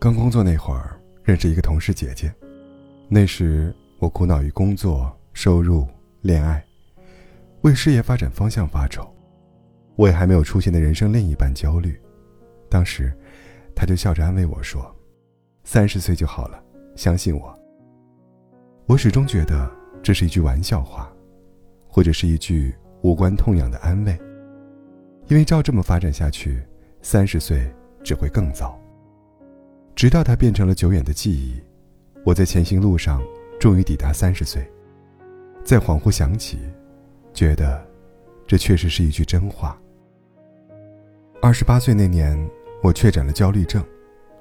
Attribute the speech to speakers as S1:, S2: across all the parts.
S1: 刚工作那会儿，认识一个同事姐姐。那时我苦恼于工作、收入、恋爱，为事业发展方向发愁，为还没有出现的人生另一半焦虑。当时，她就笑着安慰我说：“三十岁就好了，相信我。”我始终觉得这是一句玩笑话，或者是一句无关痛痒的安慰。因为照这么发展下去，三十岁只会更糟。直到它变成了久远的记忆，我在前行路上终于抵达三十岁，在恍惚想起，觉得这确实是一句真话。二十八岁那年，我确诊了焦虑症。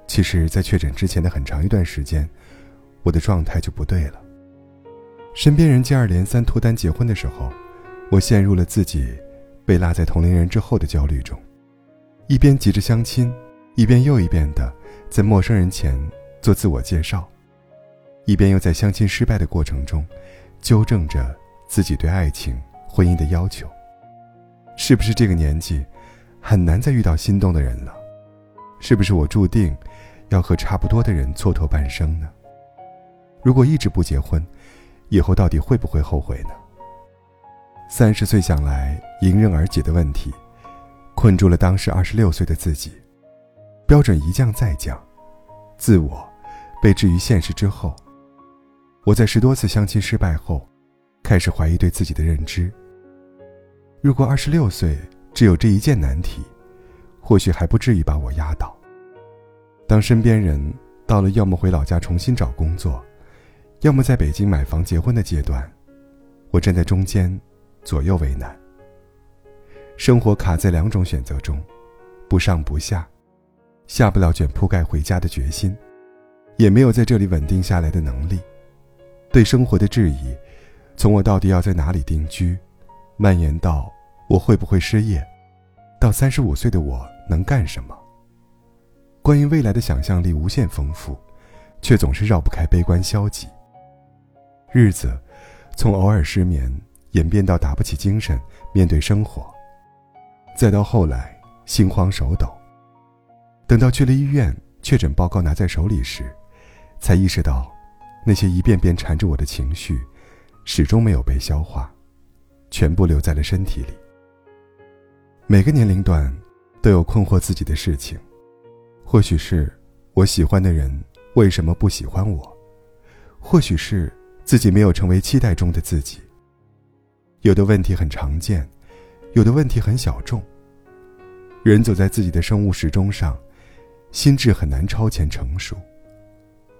S1: 其实，在确诊之前的很长一段时间，我的状态就不对了。身边人接二连三脱单结婚的时候，我陷入了自己被落在同龄人之后的焦虑中，一边急着相亲，一遍又一遍的在陌生人前做自我介绍，一边又在相亲失败的过程中纠正着自己对爱情、婚姻的要求。是不是这个年纪很难再遇到心动的人了？是不是我注定要和差不多的人蹉跎半生呢？如果一直不结婚，以后到底会不会后悔呢？三十岁想来迎刃而解的问题，困住了当时二十六岁的自己。标准一降再降，自我被置于现实之后。我在十多次相亲失败后，开始怀疑对自己的认知。如果二十六岁只有这一件难题，或许还不至于把我压倒。当身边人到了要么回老家重新找工作，要么在北京买房结婚的阶段，我站在中间，左右为难。生活卡在两种选择中，不上不下，下不了卷铺盖回家的决心，也没有在这里稳定下来的能力。对生活的质疑，从我到底要在哪里定居，蔓延到我会不会失业，到三十五岁的我能干什么。关于未来的想象力无限丰富，却总是绕不开悲观消极。日子从偶尔失眠演变到打不起精神面对生活，再到后来心慌手抖。等到去了医院，确诊报告拿在手里时，才意识到，那些一遍遍缠着我的情绪，始终没有被消化，全部留在了身体里。每个年龄段都有困惑自己的事情，或许是我喜欢的人为什么不喜欢我，或许是。自己没有成为期待中的自己。有的问题很常见，有的问题很小众。人走在自己的生物时钟上，心智很难超前成熟，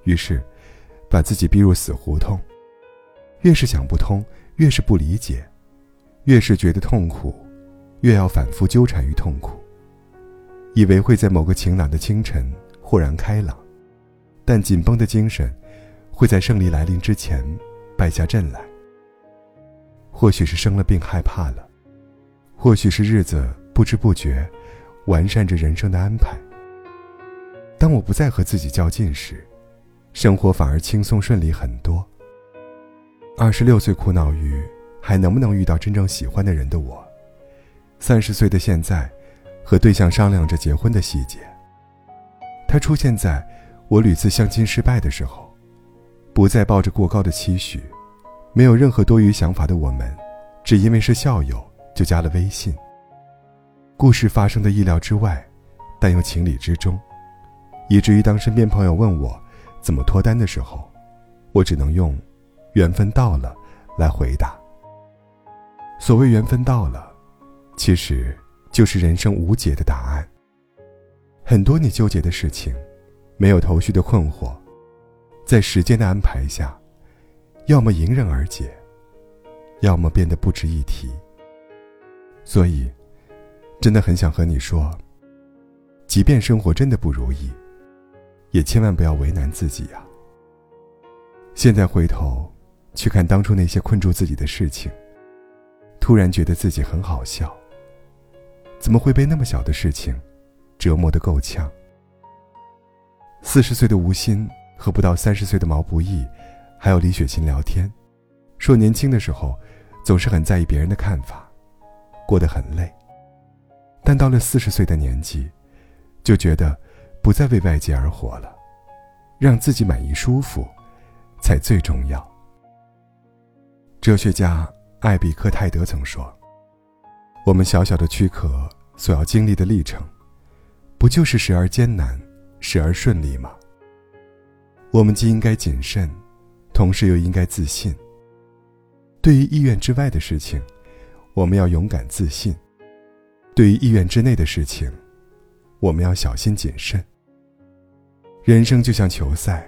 S1: 于是，把自己逼入死胡同。越是想不通，越是不理解，越是觉得痛苦，越要反复纠缠于痛苦。以为会在某个晴朗的清晨豁然开朗，但紧绷的精神。会在胜利来临之前败下阵来。或许是生了病害怕了，或许是日子不知不觉完善着人生的安排。当我不再和自己较劲时，生活反而轻松顺利很多。二十六岁苦恼于还能不能遇到真正喜欢的人的我，三十岁的现在，和对象商量着结婚的细节。他出现在我屡次相亲失败的时候。不再抱着过高的期许，没有任何多余想法的我们，只因为是校友就加了微信。故事发生的意料之外，但又情理之中，以至于当身边朋友问我怎么脱单的时候，我只能用“缘分到了”来回答。所谓缘分到了，其实就是人生无解的答案。很多你纠结的事情，没有头绪的困惑。在时间的安排下，要么迎刃而解，要么变得不值一提。所以，真的很想和你说，即便生活真的不如意，也千万不要为难自己呀。现在回头去看当初那些困住自己的事情，突然觉得自己很好笑。怎么会被那么小的事情折磨得够呛？四十岁的吴昕。和不到三十岁的毛不易，还有李雪琴聊天，说年轻的时候总是很在意别人的看法，过得很累。但到了四十岁的年纪，就觉得不再为外界而活了，让自己满意舒服，才最重要。哲学家艾比克泰德曾说：“我们小小的躯壳所要经历的历程，不就是时而艰难，时而顺利吗？我们既应该谨慎，同时又应该自信。对于意愿之外的事情，我们要勇敢自信；对于意愿之内的事情，我们要小心谨慎。”人生就像球赛，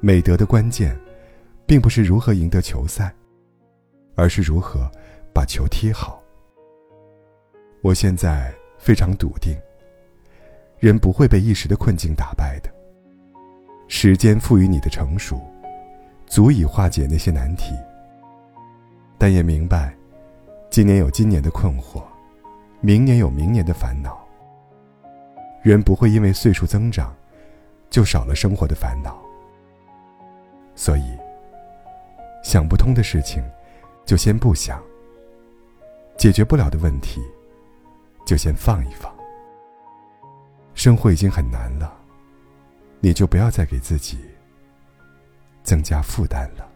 S1: 美德的关键，并不是如何赢得球赛，而是如何把球踢好。我现在非常笃定，人不会被一时的困境打败的。时间赋予你的成熟，足以化解那些难题。但也明白，今年有今年的困惑，明年有明年的烦恼。人不会因为岁数增长。就少了生活的烦恼，所以想不通的事情，就先不想；解决不了的问题，就先放一放。生活已经很难了，你就不要再给自己增加负担了。